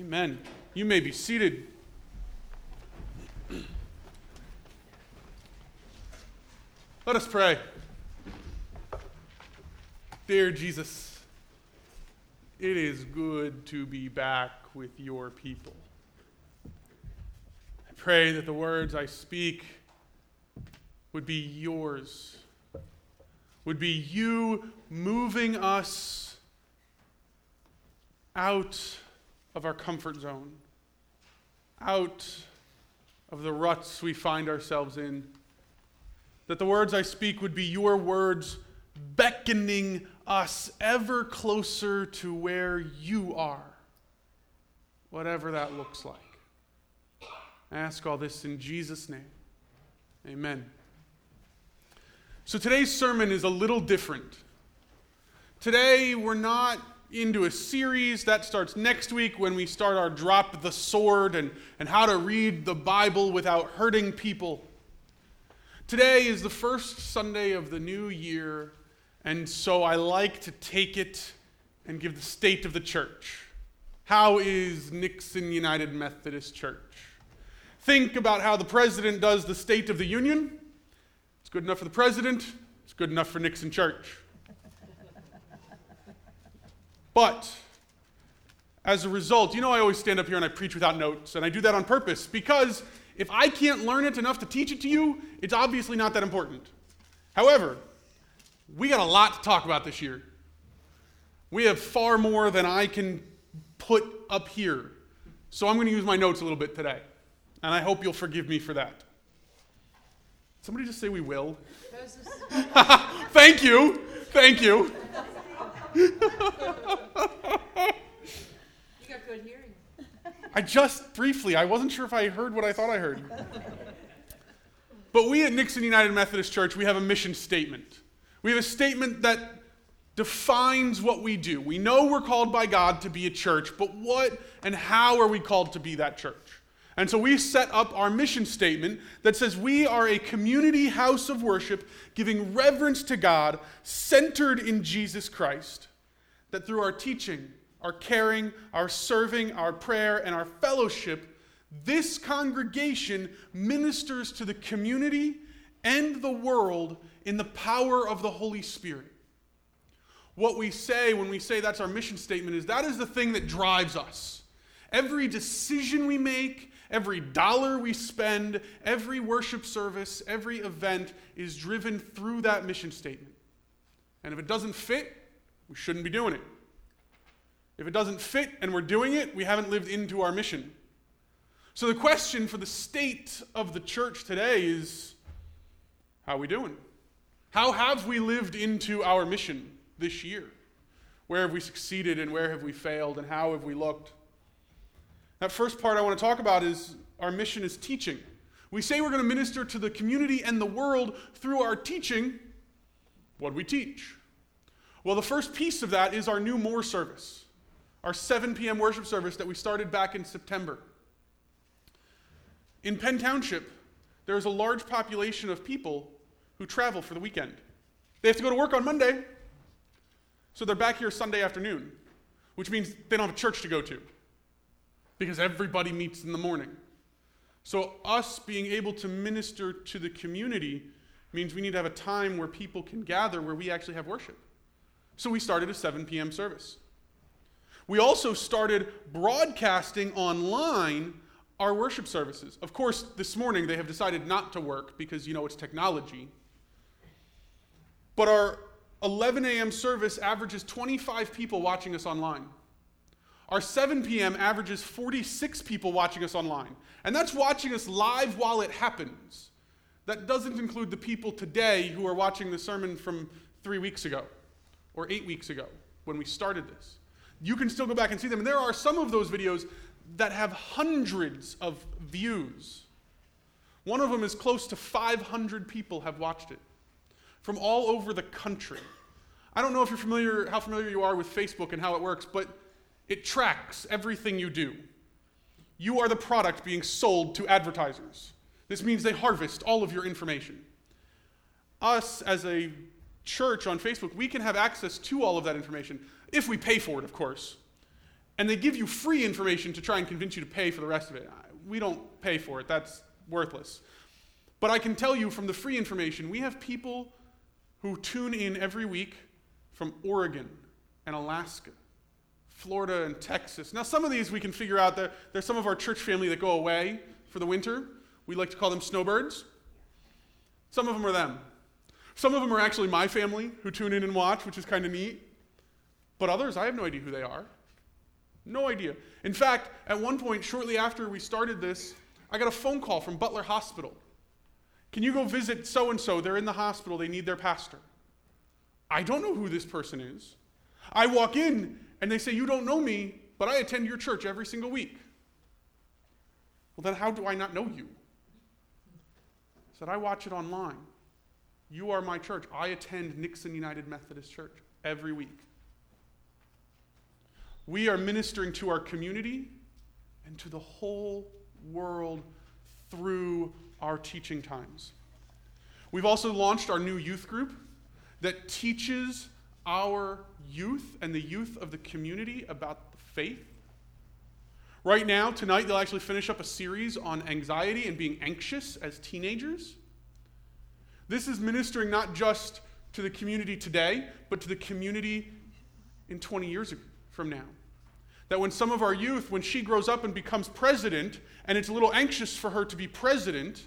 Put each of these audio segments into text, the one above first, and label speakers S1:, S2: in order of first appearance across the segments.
S1: Amen. You may be seated. Let us pray. Dear Jesus, it is good to be back with your people. I pray that the words I speak would be yours, would be you moving us out of our comfort zone, out of the ruts we find ourselves in. That the words I speak would be your words beckoning us ever closer to where you are, whatever that looks like. I ask all this in Jesus' name. Amen. So today's sermon is a little different. Today, we're not into a series that starts next week when we start our Drop the Sword and, and how to read the Bible without hurting people. Today is the first Sunday of the new year, and so I like to take it and give the state of the church. How is Nixon United Methodist Church? Think about how the president does the State of the Union. It's good enough for the president, it's good enough for Nixon Church. But as a result, you know, I always stand up here and I preach without notes, and I do that on purpose because if I can't learn it enough to teach it to you, it's obviously not that important. However, we got a lot to talk about this year. We have far more than I can put up here. So I'm going to use my notes a little bit today. And I hope you'll forgive me for that. Somebody just say we will. Thank you. Thank you.
S2: You got good hearing.
S1: I just briefly, I wasn't sure if I heard what I thought I heard. But we at Nixon United Methodist Church, we have a mission statement. We have a statement that defines what we do. We know we're called by God to be a church, but what and how are we called to be that church? And so we set up our mission statement that says we are a community house of worship giving reverence to God, centered in Jesus Christ. That through our teaching, our caring, our serving, our prayer, and our fellowship, this congregation ministers to the community and the world in the power of the Holy Spirit. What we say when we say that's our mission statement is that is the thing that drives us. Every decision we make, Every dollar we spend, every worship service, every event is driven through that mission statement. And if it doesn't fit, we shouldn't be doing it. If it doesn't fit and we're doing it, we haven't lived into our mission. So the question for the state of the church today is how are we doing? How have we lived into our mission this year? Where have we succeeded and where have we failed and how have we looked? That first part I want to talk about is our mission is teaching. We say we're going to minister to the community and the world through our teaching. What do we teach? Well, the first piece of that is our new More service, our 7 p.m. worship service that we started back in September. In Penn Township, there's a large population of people who travel for the weekend. They have to go to work on Monday, so they're back here Sunday afternoon, which means they don't have a church to go to because everybody meets in the morning. So, us being able to minister to the community means we need to have a time where people can gather where we actually have worship. So, we started a 7 p.m. service. We also started broadcasting online our worship services. Of course, this morning they have decided not to work because, you know, it's technology. But our 11 a.m. service averages 25 people watching us online. Our 7 p.m. averages 46 people watching us online. And that's watching us live while it happens. That doesn't include the people today who are watching the sermon from three weeks ago or eight weeks ago when we started this. You can still go back and see them. And there are some of those videos that have hundreds of views. One of them is close to 500 people have watched it from all over the country. I don't know if you're familiar, how familiar you are with Facebook and how it works, but it tracks everything you do. You are the product being sold to advertisers. This means they harvest all of your information. Us, as a church on Facebook, we can have access to all of that information, if we pay for it, of course. And they give you free information to try and convince you to pay for the rest of it. We don't pay for it, that's worthless. But I can tell you from the free information, we have people who tune in every week from Oregon and Alaska, Florida and Texas. Now, some of these we can figure out that there's some of our church family that go away for the winter. We like to call them snowbirds. Some of them are them. Some of them are actually my family who tune in and watch, which is kind of neat. But others, I have no idea who they are. No idea. In fact, at one point, shortly after we started this, I got a phone call from Butler Hospital. Can you go visit so and so? They're in the hospital, they need their pastor. I don't know who this person is. I walk in and they say, You don't know me, but I attend your church every single week. Well, then how do I not know you? I said, I watch it online. You are my church. I attend Nixon United Methodist Church every week. We are ministering to our community and to the whole world through our teaching times. We've also launched our new youth group that teaches our youth and the youth of the community about the faith. Right now, tonight, they'll actually finish up a series on anxiety and being anxious as teenagers. This is ministering not just to the community today, but to the community in 20 years from now. That when some of our youth, when she grows up and becomes president, and it's a little anxious for her to be president,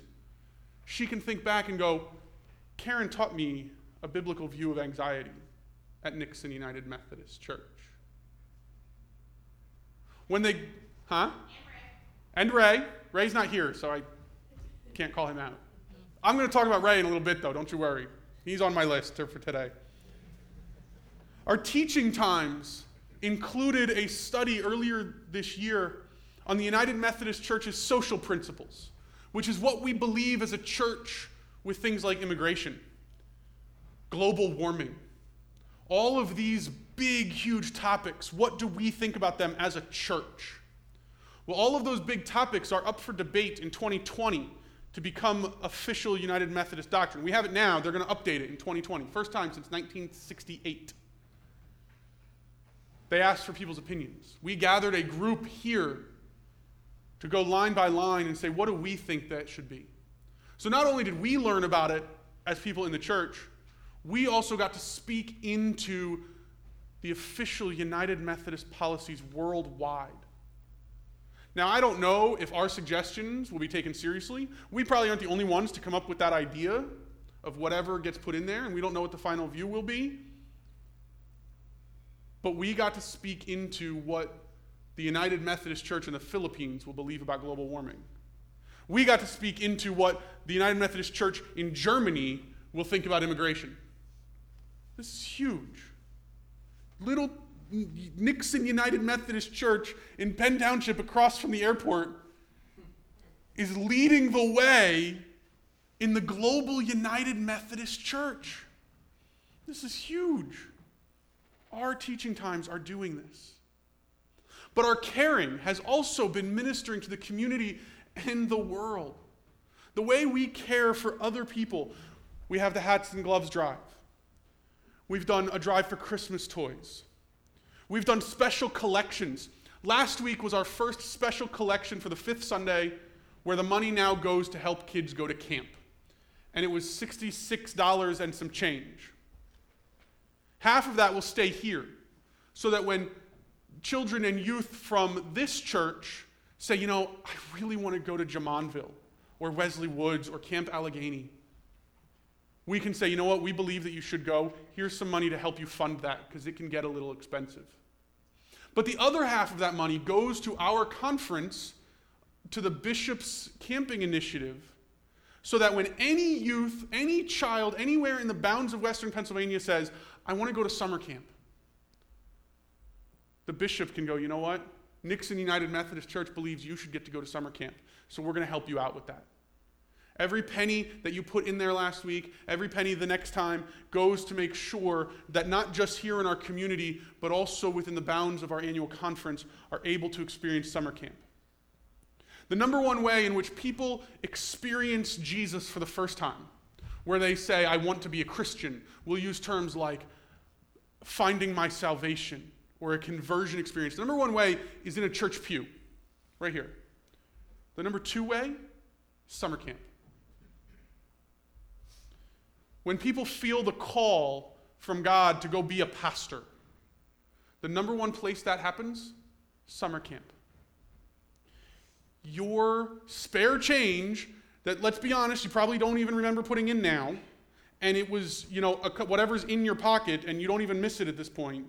S1: she can think back and go, Karen taught me a biblical view of anxiety at Nixon United Methodist Church. When they, huh? And Ray. And Ray. Ray's not here, so I can't call him out. I'm going to talk about Ray in a little bit, though, don't you worry. He's on my list for today. Our teaching times included a study earlier this year on the United Methodist Church's social principles, which is what we believe as a church with things like immigration, global warming, all of these big, huge topics. What do we think about them as a church? Well, all of those big topics are up for debate in 2020 to become official United Methodist doctrine. We have it now, they're going to update it in 2020. First time since 1968. They asked for people's opinions. We gathered a group here to go line by line and say, what do we think that should be? So not only did we learn about it as people in the church, we also got to speak into the official United Methodist policies worldwide. Now, I don't know if our suggestions will be taken seriously. We probably aren't the only ones to come up with that idea of whatever gets put in there, and we don't know what the final view will be. But we got to speak into what the United Methodist Church in the Philippines will believe about global warming. We got to speak into what the United Methodist Church in Germany will think about immigration. This is huge. Little Nixon United Methodist Church in Penn Township across from the airport is leading the way in the global United Methodist Church. This is huge. Our teaching times are doing this. But our caring has also been ministering to the community and the world. The way we care for other people, we have the hats and gloves drive. We've done a drive for Christmas toys. We've done special collections. Last week was our first special collection for the fifth Sunday where the money now goes to help kids go to camp. And it was $66 and some change. Half of that will stay here so that when children and youth from this church say, you know, I really want to go to Jumonville or Wesley Woods or Camp Allegheny, we can say, you know what, we believe that you should go. Here's some money to help you fund that because it can get a little expensive. But the other half of that money goes to our conference, to the Bishop's Camping Initiative, so that when any youth, any child, anywhere in the bounds of Western Pennsylvania says, I want to go to summer camp, the bishop can go, you know what? Nixon United Methodist Church believes you should get to go to summer camp, so we're going to help you out with that. Every penny that you put in there last week, every penny the next time, goes to make sure that not just here in our community, but also within the bounds of our annual conference, are able to experience summer camp. The number one way in which people experience Jesus for the first time, where they say, I want to be a Christian, we'll use terms like finding my salvation or a conversion experience. The number one way is in a church pew, right here. The number two way, summer camp. When people feel the call from God to go be a pastor, the number one place that happens, summer camp. Your spare change that, let's be honest, you probably don't even remember putting in now, and it was, you know, whatever's in your pocket, and you don't even miss it at this point,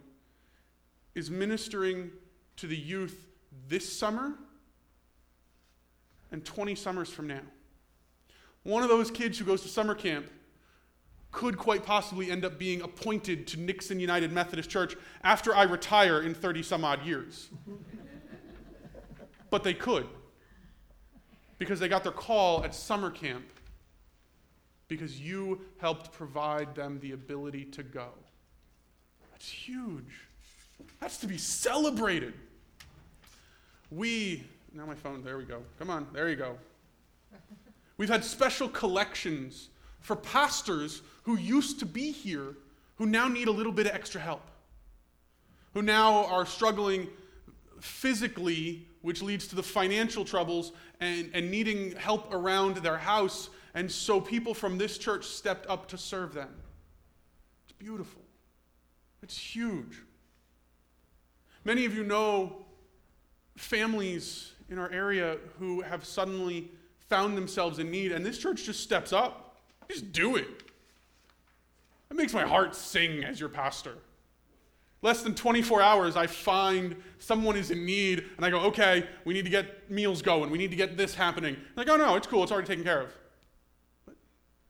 S1: is ministering to the youth this summer and 20 summers from now. One of those kids who goes to summer camp could quite possibly end up being appointed to Nixon United Methodist Church after I retire in 30 some odd years. but they could because they got their call at summer camp because you helped provide them the ability to go. That's huge. That's to be celebrated. We, now my phone, there we go. Come on, there you go. We've had special collections for pastors who used to be here who now need a little bit of extra help, who now are struggling physically, which leads to the financial troubles and, and needing help around their house. And so people from this church stepped up to serve them. It's beautiful, it's huge. Many of you know families in our area who have suddenly found themselves in need, and this church just steps up. Just do it. It makes my heart sing as your pastor. Less than 24 hours, I find someone is in need, and I go, okay, we need to get meals going. We need to get this happening. And I go, no, it's cool. It's already taken care of.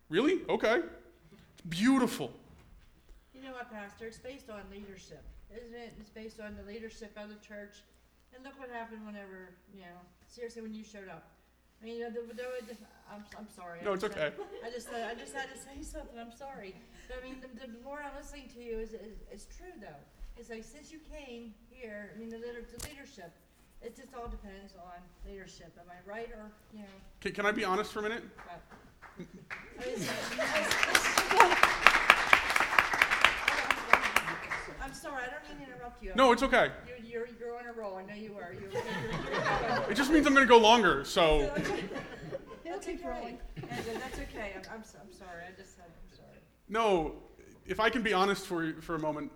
S1: Really? Okay. It's beautiful.
S2: You know what, Pastor? It's based on leadership isn't it? It's based on the leadership of the church. And look what happened whenever, you know, seriously, when you showed up. I mean, you know, the, the, the, I'm, I'm sorry.
S1: No, it's okay.
S2: I just, I just had to say something. I'm sorry. But I mean, the, the more I'm listening to you, is, is, it's true though. It's like since you came here, I mean, the, leader, the leadership, it just all depends on leadership. Am I right or, you know?
S1: Can, can I be honest for a minute?
S2: I mean, I'm sorry, I don't mean to interrupt you.
S1: No, it's okay.
S2: You, you're, you're on a roll. I know you are. You're, you're,
S1: you're It just means I'm going to go longer, so.
S2: That's okay. That's okay. I'm, I'm, I'm sorry. I just, I'm sorry.
S1: No, if I can be honest for, for a moment,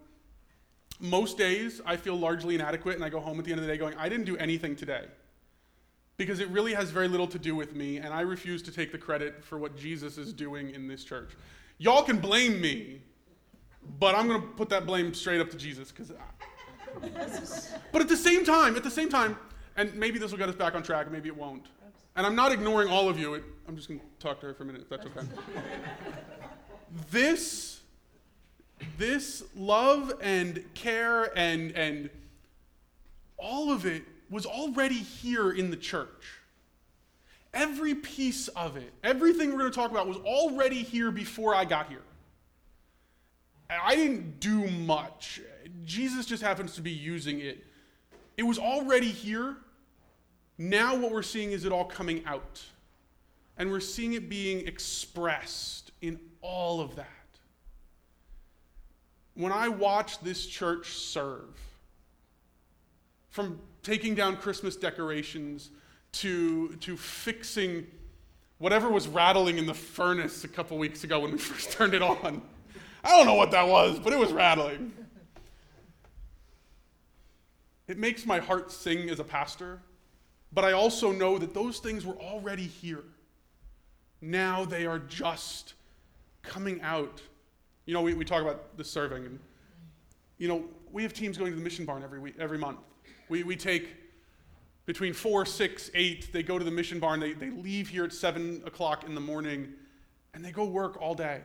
S1: most days I feel largely inadequate and I go home at the end of the day going, I didn't do anything today. Because it really has very little to do with me, and I refuse to take the credit for what Jesus is doing in this church. Y'all can blame me but I'm going to put that blame straight up to Jesus because. but at the same time, at the same time, and maybe this will get us back on track, maybe it won't. And I'm not ignoring all of you. It, I'm just going to talk to her for a minute, if that's okay. this, this love and care and and all of it was already here in the church. Every piece of it, everything we're going to talk about was already here before I got here. I didn't do much. Jesus just happens to be using it. It was already here. Now, what we're seeing is it all coming out. And we're seeing it being expressed in all of that. When I watch this church serve, from taking down Christmas decorations to, to fixing whatever was rattling in the furnace a couple weeks ago when we first turned it on I don't know what that was, but it was rattling. It makes my heart sing as a pastor, but I also know that those things were already here. Now they are just coming out. You know, we, we talk about the serving, and, you know, we have teams going to the mission barn every week, every month. We, we take between four, six, eight, they go to the mission barn, they, they leave here at seven o'clock in the morning, and they go work all day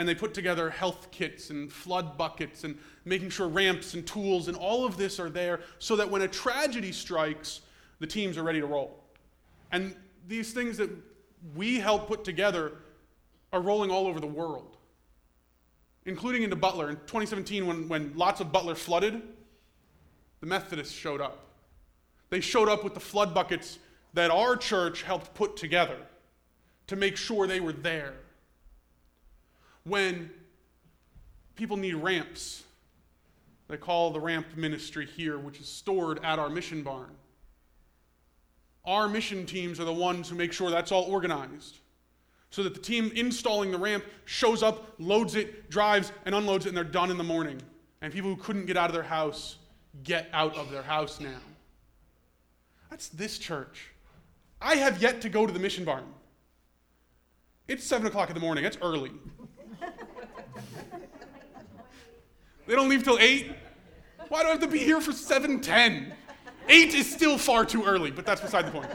S1: and they put together health kits and flood buckets and making sure ramps and tools and all of this are there so that when a tragedy strikes, the teams are ready to roll. And these things that we help put together are rolling all over the world, including into Butler. In 2017, when, when lots of Butler flooded, the Methodists showed up. They showed up with the flood buckets that our church helped put together to make sure they were there when people need ramps, they call the ramp ministry here, which is stored at our mission barn. Our mission teams are the ones who make sure that's all organized. So that the team installing the ramp shows up, loads it, drives, and unloads it, and they're done in the morning. And people who couldn't get out of their house get out of their house now. That's this church. I have yet to go to the mission barn. It's 7 o'clock in the morning, it's early. They don't leave till 8. Why do I have to be here for 7:10? 8 is still far too early, but that's beside the point.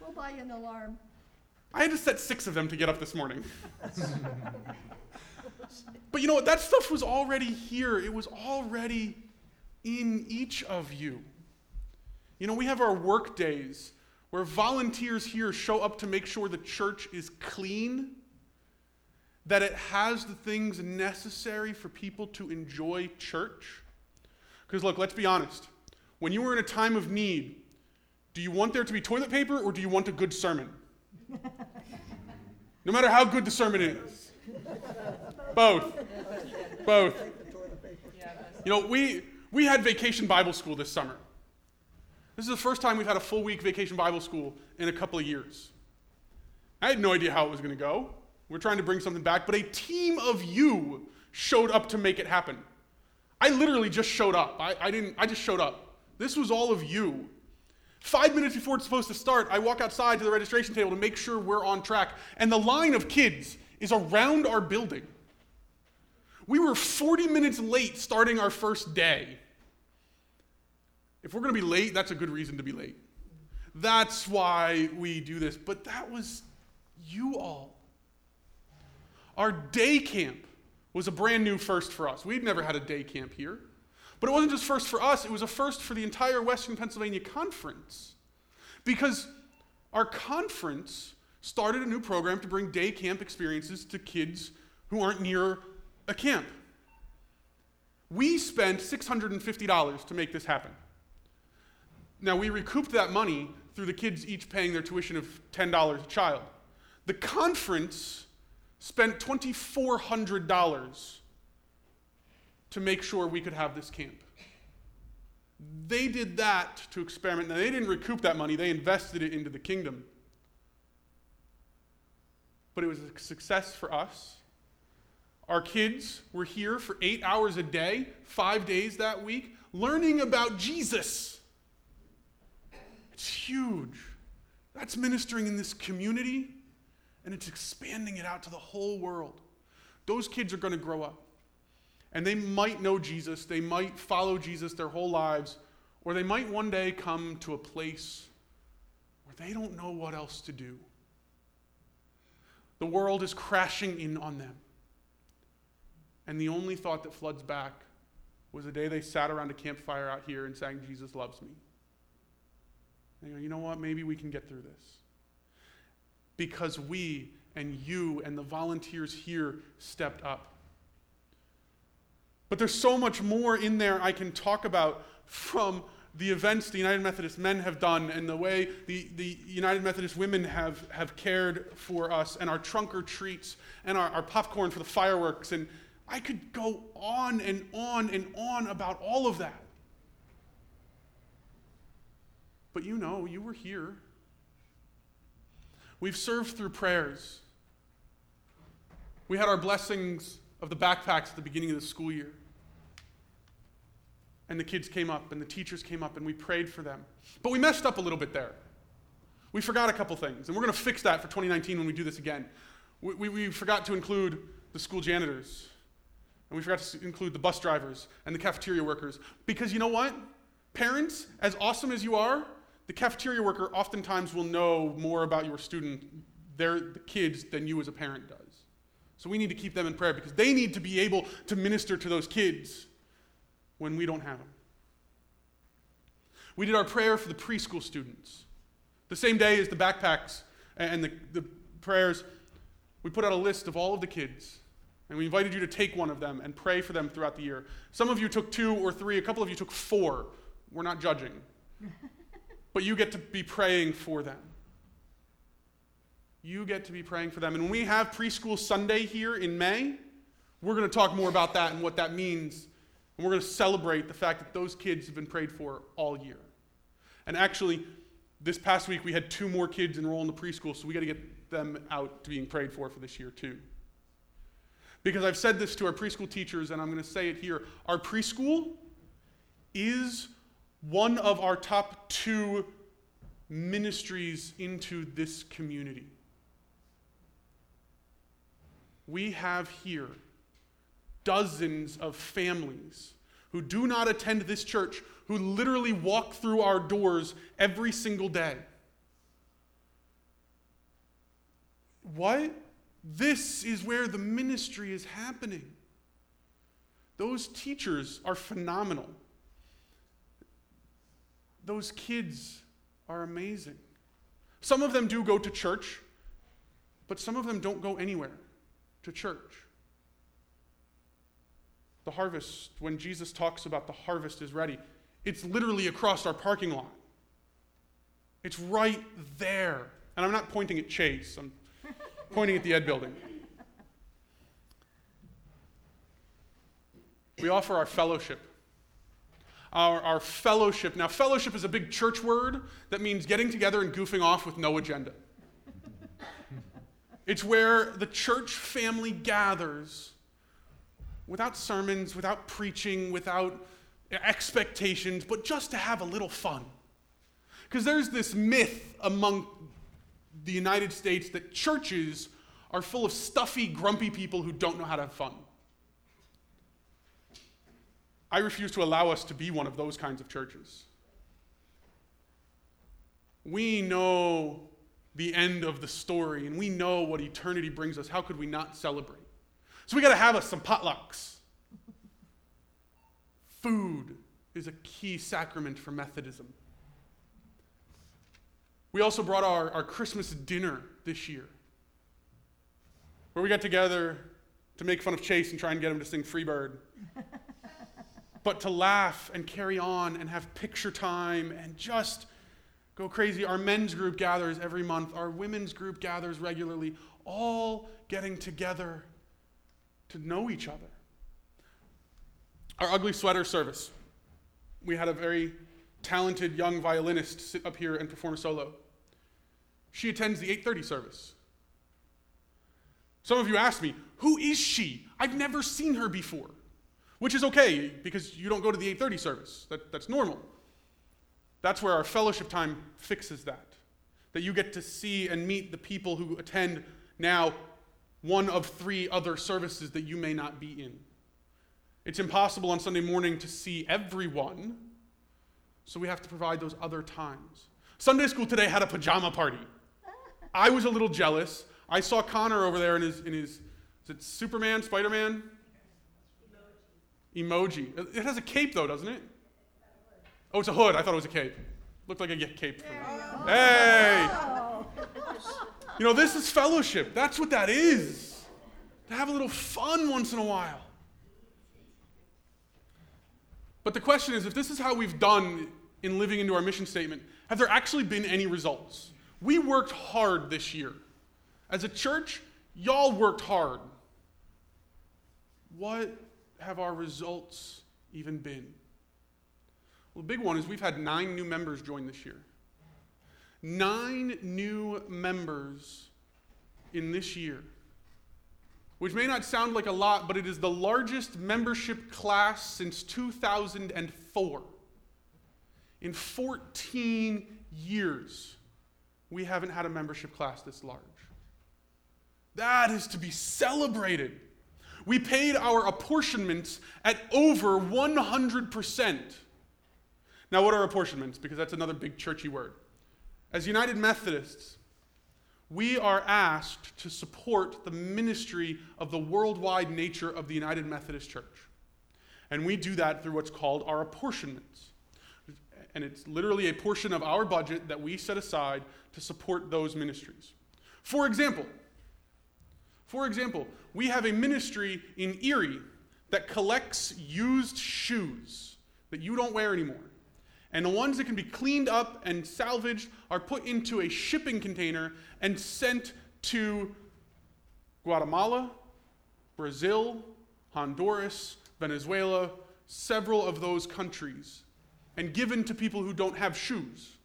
S3: We'll buy you an alarm.
S1: I had to set six of them to get up this morning. but you know what? That stuff was already here. It was already in each of you. You know, we have our work days where volunteers here show up to make sure the church is clean, that it has the things necessary for people to enjoy church. Because, look, let's be honest. When you are in a time of need, do you want there to be toilet paper or do you want a good sermon? no matter how good the sermon is. Both. Both. You know, we, we had vacation Bible school this summer. This is the first time we've had a full week vacation Bible school in a couple of years. I had no idea how it was going to go. We're trying to bring something back, but a team of you showed up to make it happen. I literally just showed up. I, I didn't, I just showed up. This was all of you. Five minutes before it's supposed to start, I walk outside to the registration table to make sure we're on track. And the line of kids is around our building. We were 40 minutes late starting our first day. If we're going to be late, that's a good reason to be late. That's why we do this. But that was you all. Our day camp was a brand new first for us. We'd never had a day camp here. But it wasn't just first for us, it was a first for the entire Western Pennsylvania Conference. Because our conference started a new program to bring day camp experiences to kids who aren't near a camp. We spent $650 to make this happen. Now, we recouped that money through the kids each paying their tuition of $10 a child. The conference spent $2,400 to make sure we could have this camp. They did that to experiment. Now, they didn't recoup that money, they invested it into the kingdom. But it was a success for us. Our kids were here for eight hours a day, five days that week, learning about Jesus. It's huge. That's ministering in this community, and it's expanding it out to the whole world. Those kids are going to grow up. And they might know Jesus, they might follow Jesus their whole lives, or they might one day come to a place where they don't know what else to do. The world is crashing in on them. And the only thought that floods back was the day they sat around a campfire out here and sang, Jesus loves me. And go, you know what? Maybe we can get through this. Because we and you and the volunteers here stepped up. But there's so much more in there I can talk about from the events the United Methodist men have done and the way the, the United Methodist women have, have cared for us and our trunk or treats and our, our popcorn for the fireworks. And I could go on and on and on about all of that. But you know, you were here. We've served through prayers. We had our blessings of the backpacks at the beginning of the school year. And the kids came up and the teachers came up and we prayed for them. But we messed up a little bit there. We forgot a couple things, and we're going to fix that for 2019 when we do this again. We, we, we forgot to include the school janitors, and we forgot to include the bus drivers and the cafeteria workers. Because you know what? Parents, as awesome as you are, the cafeteria worker oftentimes will know more about your student, their the kids, than you as a parent does. So we need to keep them in prayer because they need to be able to minister to those kids when we don't have them. We did our prayer for the preschool students. The same day as the backpacks and the, the prayers, we put out a list of all of the kids. And we invited you to take one of them and pray for them throughout the year. Some of you took two or three, a couple of you took four. We're not judging. But you get to be praying for them. You get to be praying for them. And when we have preschool Sunday here in May, We're going to talk more about that and what that means. And we're going to celebrate the fact that those kids have been prayed for all year. And actually, this past week we had two more kids enroll in the preschool, so we got to get them out to being prayed for for this year too. Because I've said this to our preschool teachers, and I'm going to say it here. Our preschool is one of our top two ministries into this community. We have here dozens of families who do not attend this church, who literally walk through our doors every single day. What? This is where the ministry is happening. Those teachers are phenomenal. Those kids are amazing. Some of them do go to church, but some of them don't go anywhere to church. The harvest, when Jesus talks about the harvest is ready, it's literally across our parking lot. It's right there. And I'm not pointing at Chase, I'm pointing at the Ed building. We offer our fellowship. Our, our fellowship. Now, fellowship is a big church word that means getting together and goofing off with no agenda. it's where the church family gathers without sermons, without preaching, without expectations, but just to have a little fun. Because there's this myth among the United States that churches are full of stuffy, grumpy people who don't know how to have fun. I refuse to allow us to be one of those kinds of churches. We know the end of the story and we know what eternity brings us. How could we not celebrate? So we got to have us some potlucks. Food is a key sacrament for Methodism. We also brought our, our Christmas dinner this year, where we got together to make fun of Chase and try and get him to sing Freebird. but to laugh and carry on and have picture time and just go crazy. Our men's group gathers every month, our women's group gathers regularly, all getting together to know each other. Our ugly sweater service. We had a very talented young violinist sit up here and perform a solo. She attends the 8:30 service. Some of you asked me, "Who is she? I've never seen her before." Which is okay because you don't go to the 8:30 service. That, that's normal. That's where our fellowship time fixes that. That you get to see and meet the people who attend now one of three other services that you may not be in. It's impossible on Sunday morning to see everyone, so we have to provide those other times. Sunday school today had a pajama party. I was a little jealous. I saw Connor over there in his, in his is it Superman, Spider Man? Emoji. It has a cape though, doesn't it? Oh, it's a hood. I thought it was a cape. Looked like a cape. Hey! You know, this is fellowship. That's what that is. To have a little fun once in a while. But the question is if this is how we've done in living into our mission statement, have there actually been any results? We worked hard this year. As a church, y'all worked hard. What have our results even been? Well, the big one is we've had nine new members join this year. Nine new members in this year, which may not sound like a lot, but it is the largest membership class since 2004. In 14 years, we haven't had a membership class this large. That is to be celebrated. We paid our apportionments at over 100%. Now, what are apportionments? Because that's another big churchy word. As United Methodists, we are asked to support the ministry of the worldwide nature of the United Methodist Church. And we do that through what's called our apportionments. And it's literally a portion of our budget that we set aside to support those ministries. For example, for example, we have a ministry in Erie that collects used shoes that you don't wear anymore. And the ones that can be cleaned up and salvaged are put into a shipping container and sent to Guatemala, Brazil, Honduras, Venezuela, several of those countries, and given to people who don't have shoes.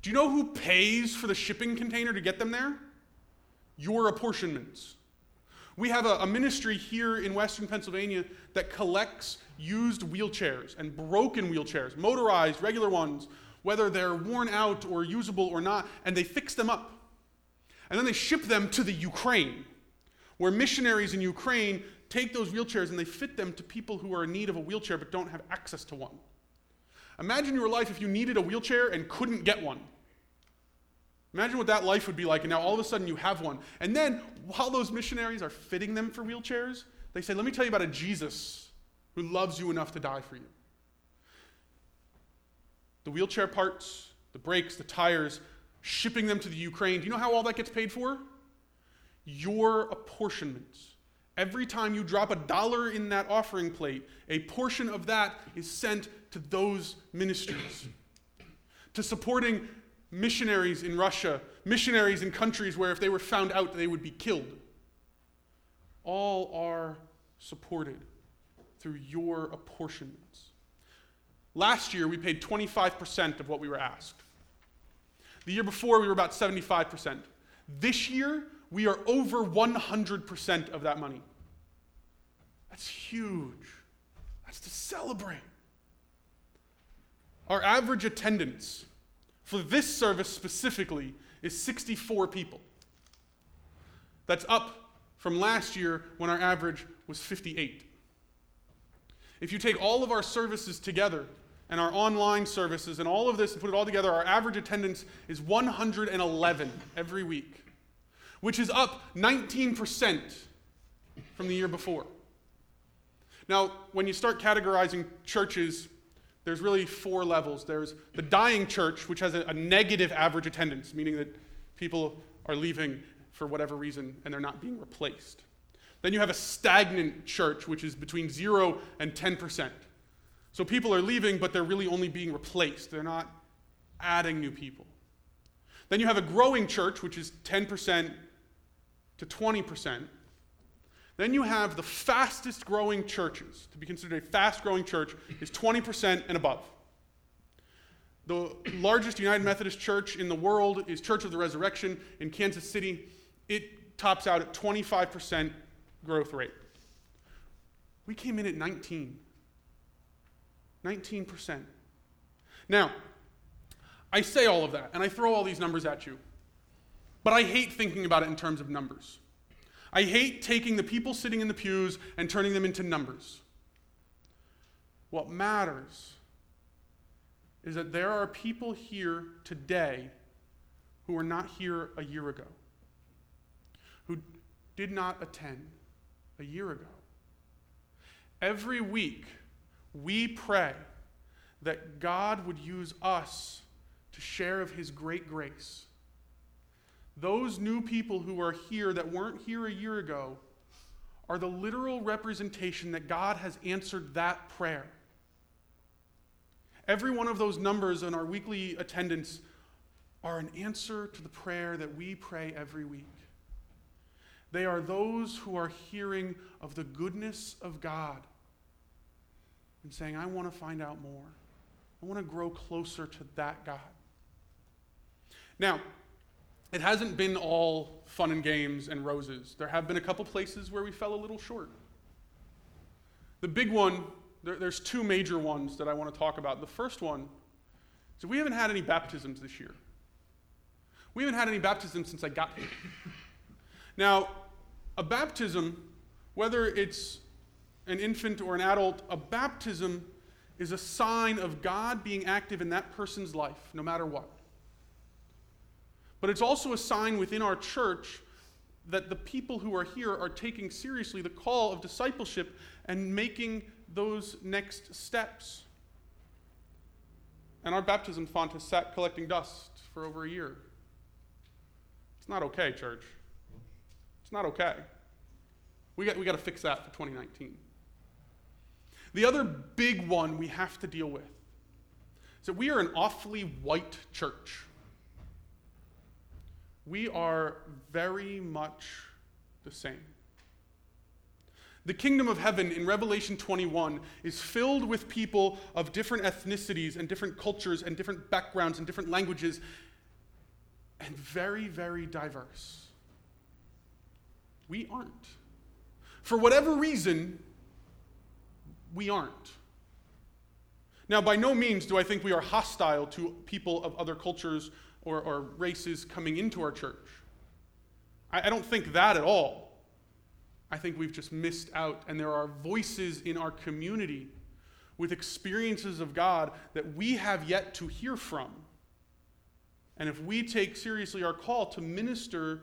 S1: Do you know who pays for the shipping container to get them there? Your apportionments. We have a, a, ministry here in Western Pennsylvania that collects used wheelchairs and broken wheelchairs, motorized, regular ones, whether they're worn out or usable or not, and they fix them up. And then they ship them to the Ukraine, where missionaries in Ukraine take those wheelchairs and they fit them to people who are in need of a wheelchair but don't have access to one. Imagine your life if you needed a wheelchair and couldn't get one. Imagine what that life would be like, and now all of a sudden you have one. And then, while those missionaries are fitting them for wheelchairs, they say, Let me tell you about a Jesus who loves you enough to die for you. The wheelchair parts, the brakes, the tires, shipping them to the Ukraine. Do you know how all that gets paid for? Your apportionments. Every time you drop a dollar in that offering plate, a portion of that is sent to those ministries, to supporting missionaries in Russia, missionaries in countries where if they were found out, they would be killed. All are supported through your apportionments. Last year, we paid 25% of what we were asked. The year before, we were about 75%. This year, we are over 100% of that money. That's huge. That's to celebrate. Our average attendance for this service specifically is 64 people. That's up from last year when our average was 58. If you take all of our services together and our online services and all of this and put it all together, our average attendance is 111 every week, which is up 19% from the year before. Now, when you start categorizing churches there's really four levels. There's the dying church, which has a, a, negative average attendance, meaning that people are leaving for whatever reason and they're not being replaced. Then you have a stagnant church, which is between 0 and 10%. So people are leaving, but they're really only being replaced. They're not adding new people. Then you have a growing church, which is 10% to 20%. Then you have the fastest growing churches. To be considered a fast growing church is 20% and above. The largest United Methodist church in the world is Church of the Resurrection in Kansas City. It tops out at 25% growth rate. We came in at 19. 19%. Now, I say all of that, and I throw all these numbers at you, but I hate thinking about it in terms of numbers. I hate taking the people sitting in the pews and turning them into numbers. What matters is that there are people here today who were not here a year ago, who did not attend a year ago. Every week, we pray that God would use us to share of his great grace those new people who are here that weren't here a year ago are the literal representation that God has answered that prayer. Every one of those numbers in our weekly attendance are an answer to the prayer that we pray every week. They are those who are hearing of the goodness of God and saying, I want to find out more. I want to grow closer to that God. Now, it hasn't been all fun and games and roses. There have been a couple places where we fell a little short. The big one, there, there's two major ones that I want to talk about. The first one is we haven't had any baptisms this year. We haven't had any baptisms since I got here. Now, a baptism, whether it's an infant or an adult, a baptism is a sign of God being active in that person's life, no matter what. But it's also a sign within our church that the people who are here are taking seriously the call of discipleship and making those next steps. And our baptism font has sat collecting dust for over a year. It's not okay, church. It's not okay. We got, we got to fix that for 2019. The other big one we have to deal with is that we are an awfully white church we are very much the same. The kingdom of heaven in Revelation 21 is filled with people of different ethnicities and different cultures and different backgrounds and different languages and very, very diverse. We aren't. For whatever reason, we aren't. Now, by no means do I think we are hostile to people of other cultures or, or races coming into our church. I, I don't think that at all. I think we've just missed out, and there are voices in our community with experiences of God that we have yet to hear from. And if we take seriously our call to minister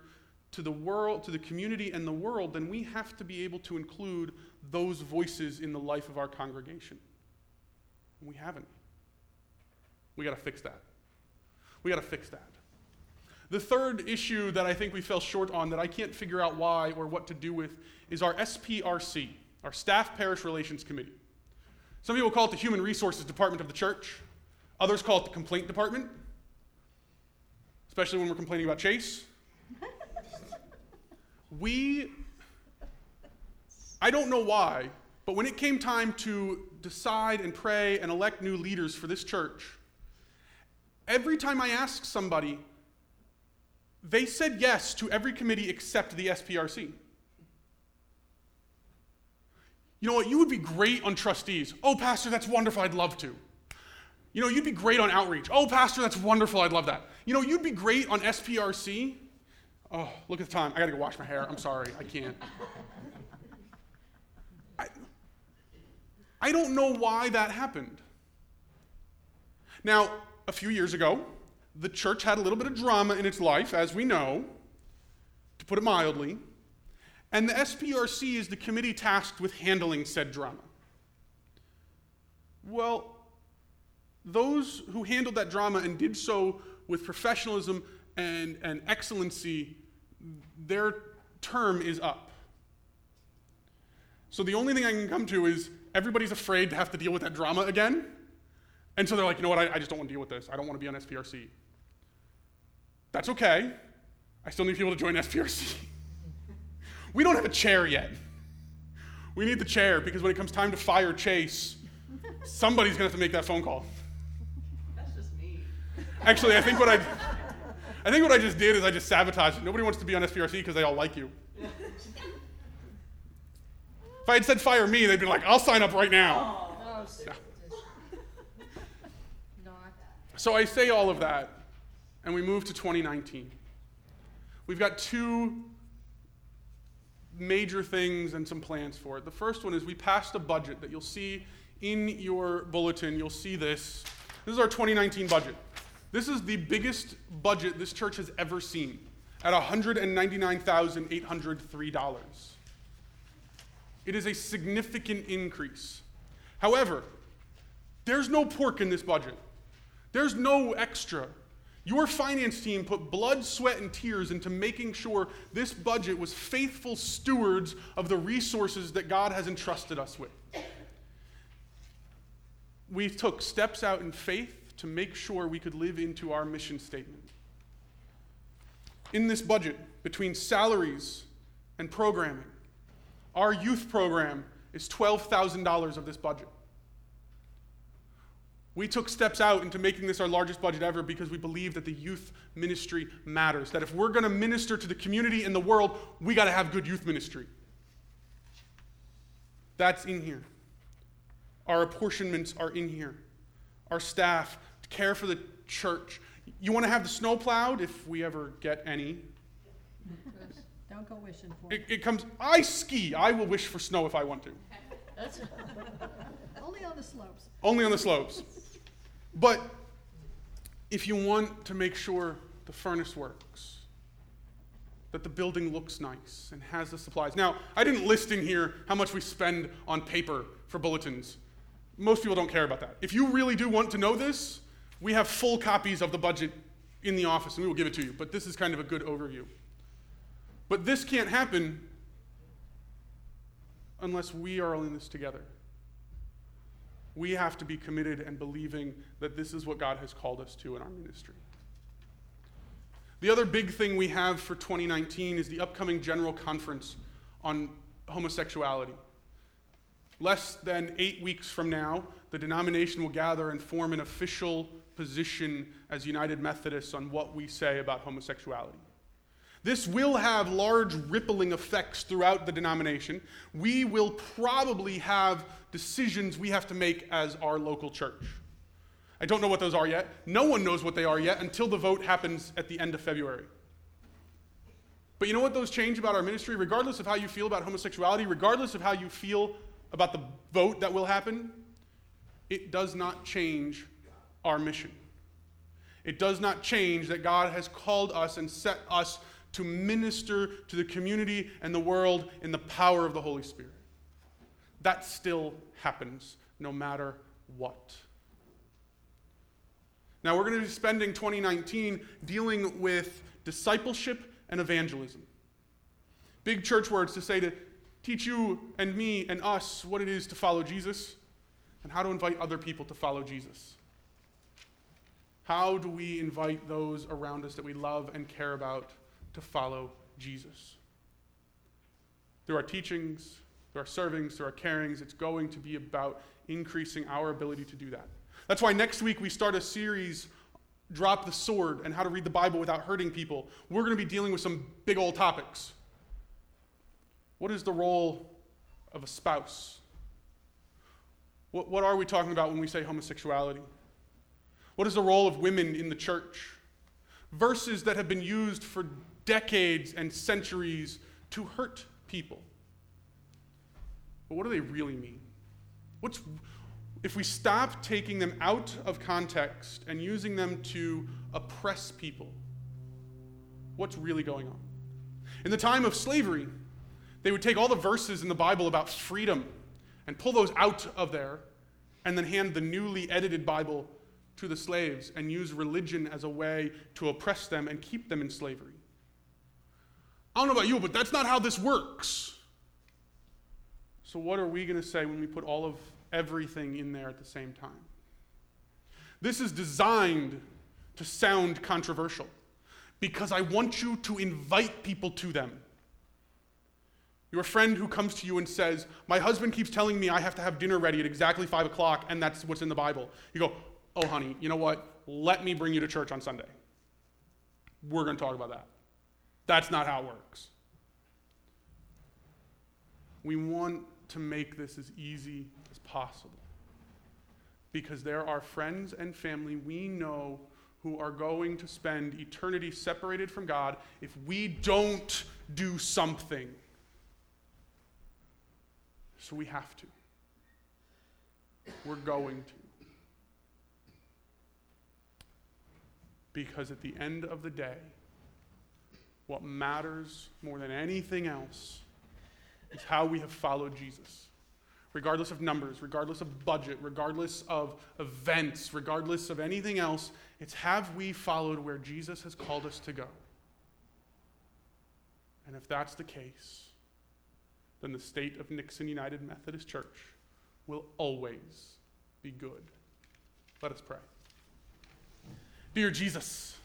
S1: to the world, to the community and the world, then we have to be able to include those voices in the life of our congregation. We haven't. We got to fix that. We got to fix that. The third issue that I think we fell short on that I can't figure out why or what to do with is our SPRC, our Staff Parish Relations Committee. Some people call it the Human Resources Department of the church, others call it the Complaint Department, especially when we're complaining about Chase. we, I don't know why, but when it came time to decide and pray and elect new leaders for this church, every time I asked somebody, they said yes to every committee except the SPRC. You know what? You would be great on trustees. Oh, Pastor, that's wonderful. I'd love to. You know, you'd be great on outreach. Oh, Pastor, that's wonderful. I'd love that. You know, you'd be great on SPRC. Oh, look at the time. I got to go wash my hair. I'm sorry. I can't. I, I don't know why that happened. Now, a few years ago, the church had a little bit of drama in its life, as we know, to put it mildly, and the SPRC is the committee tasked with handling said drama. Well, those who handled that drama and did so with professionalism and, and excellency, their term is up. So the only thing I can come to is everybody's afraid to have to deal with that drama again. And so they're like, you know what, I, I just don't want to deal with this. I don't want to be on SPRC. That's okay. I still need people to join SPRC. we don't have a chair yet. We need the chair because when it comes time to fire Chase, somebody's going to have to make that phone call.
S4: That's just me.
S1: Actually, I think what I, I think what I just did is I just sabotaged. Nobody wants to be on SPRC because they all like you. If I had said fire me, they'd be like, I'll sign up right now.
S2: Oh, s-
S1: Yeah.
S2: not.
S1: So I say all of that, and we move to 2019. We've got two major things and some plans for it. The first one is we passed a budget that you'll see in your bulletin. You'll see this. This is our 2019 budget. This is the biggest budget this church has ever seen at $199,803. It is a significant increase. However, there's no pork in this budget. There's no extra. Your finance team put blood, sweat, and tears into making sure this budget was faithful stewards of the resources that God has entrusted us with. We took steps out in faith to make sure we could live into our mission statement. In this budget, between salaries and programming, our youth program is $12,000 of this budget. We took steps out into making this our largest budget ever because we believe that the youth ministry matters. That if we're going to minister to the community and the world, we got to have good youth ministry. That's in here. Our apportionments are in here. Our staff care for the church. You want to have the snow plowed if we ever get any.
S3: Don't go wishing for it.
S1: It, it comes, I ski. I will wish for snow if I want to.
S3: Only on the slopes.
S1: Only on the slopes. But if you want to make sure the furnace works, that the building looks nice and has the supplies. Now, I didn't list in here how much we spend on paper for bulletins. Most people don't care about that. If you really do want to know this, we have full copies of the budget in the office and we will give it to you. But this is kind of a good overview. But this can't happen unless we are all in this together. We have to be committed and believing that this is what God has called us to in our ministry. The other big thing we have for 2019 is the upcoming General Conference on homosexuality. less than eight weeks from now, the denomination will gather and form an official position as United Methodists on what we say about homosexuality. This will have large rippling effects throughout the denomination. We will probably have decisions we have to make as our local church. I don't know what those are yet. No one knows what they are yet until the vote happens at the end of February. But you know what those change about our ministry? Regardless of how you feel about homosexuality, regardless of how you feel about the vote that will happen, it does not change our mission. It does not change that God has called us and set us to minister to the community and the world in the power of the Holy Spirit. That still happens no matter what. Now, we're going to be spending 2019 dealing with discipleship and evangelism. Big church words to say to teach you and me and us what it is to follow Jesus and how to invite other people to follow Jesus. How do we invite those around us that we love and care about to follow Jesus? Through our teachings, through our servings, through our carings, it's going to be about increasing our ability to do that. That's why next week we start a series, Drop the Sword, and how to read the Bible without hurting people. We're going to be dealing with some big old topics. What is the role of a spouse? What, what are we talking about when we say homosexuality? What is the role of women in the church? Verses that have been used for decades and centuries to hurt people. But what do they really mean? What's, if we stop taking them out of context and using them to oppress people, what's really going on? In the time of slavery, they would take all the verses in the Bible about freedom and pull those out of there and then hand the newly edited Bible to the slaves and use religion as a way to oppress them and keep them in slavery. I don't know about you, but that's not how this works. So, what are we going to say when we put all of everything in there at the same time. This is designed to sound controversial because I want you to invite people to them. Your friend who comes to you and says, My husband keeps telling me I have to have dinner ready at exactly five o'clock, and that's what's in the Bible. You go, Oh, honey, you know what? Let me bring you to church on Sunday. We're going to talk about that. That's not how it works. We want to make this as easy as possible. Because there are friends and family we know who are going to spend eternity separated from God if we don't do something. So we have to. We're going to. Because at the end of the day, what matters more than anything else is how we have followed Jesus regardless of numbers, regardless of budget, regardless of events, regardless of anything else. It's have we followed where Jesus has called us to go? And if that's the case, then the state of Nixon United Methodist Church will always be good. Let us pray. Dear Jesus,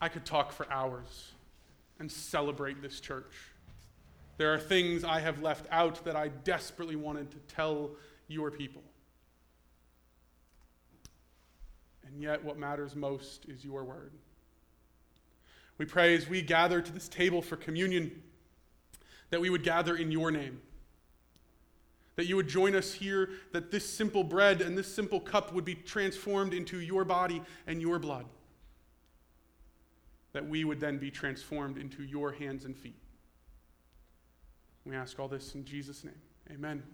S1: I could talk for hours and celebrate this church. There are things I have left out that I desperately wanted to tell your people. And yet, what matters most is your word. We pray as we gather to this table for communion that we would gather in your name. That you would join us here, that this simple bread and this simple cup would be transformed into your body and your blood. That we would then be transformed into your hands and feet. We ask all this in Jesus' name. Amen.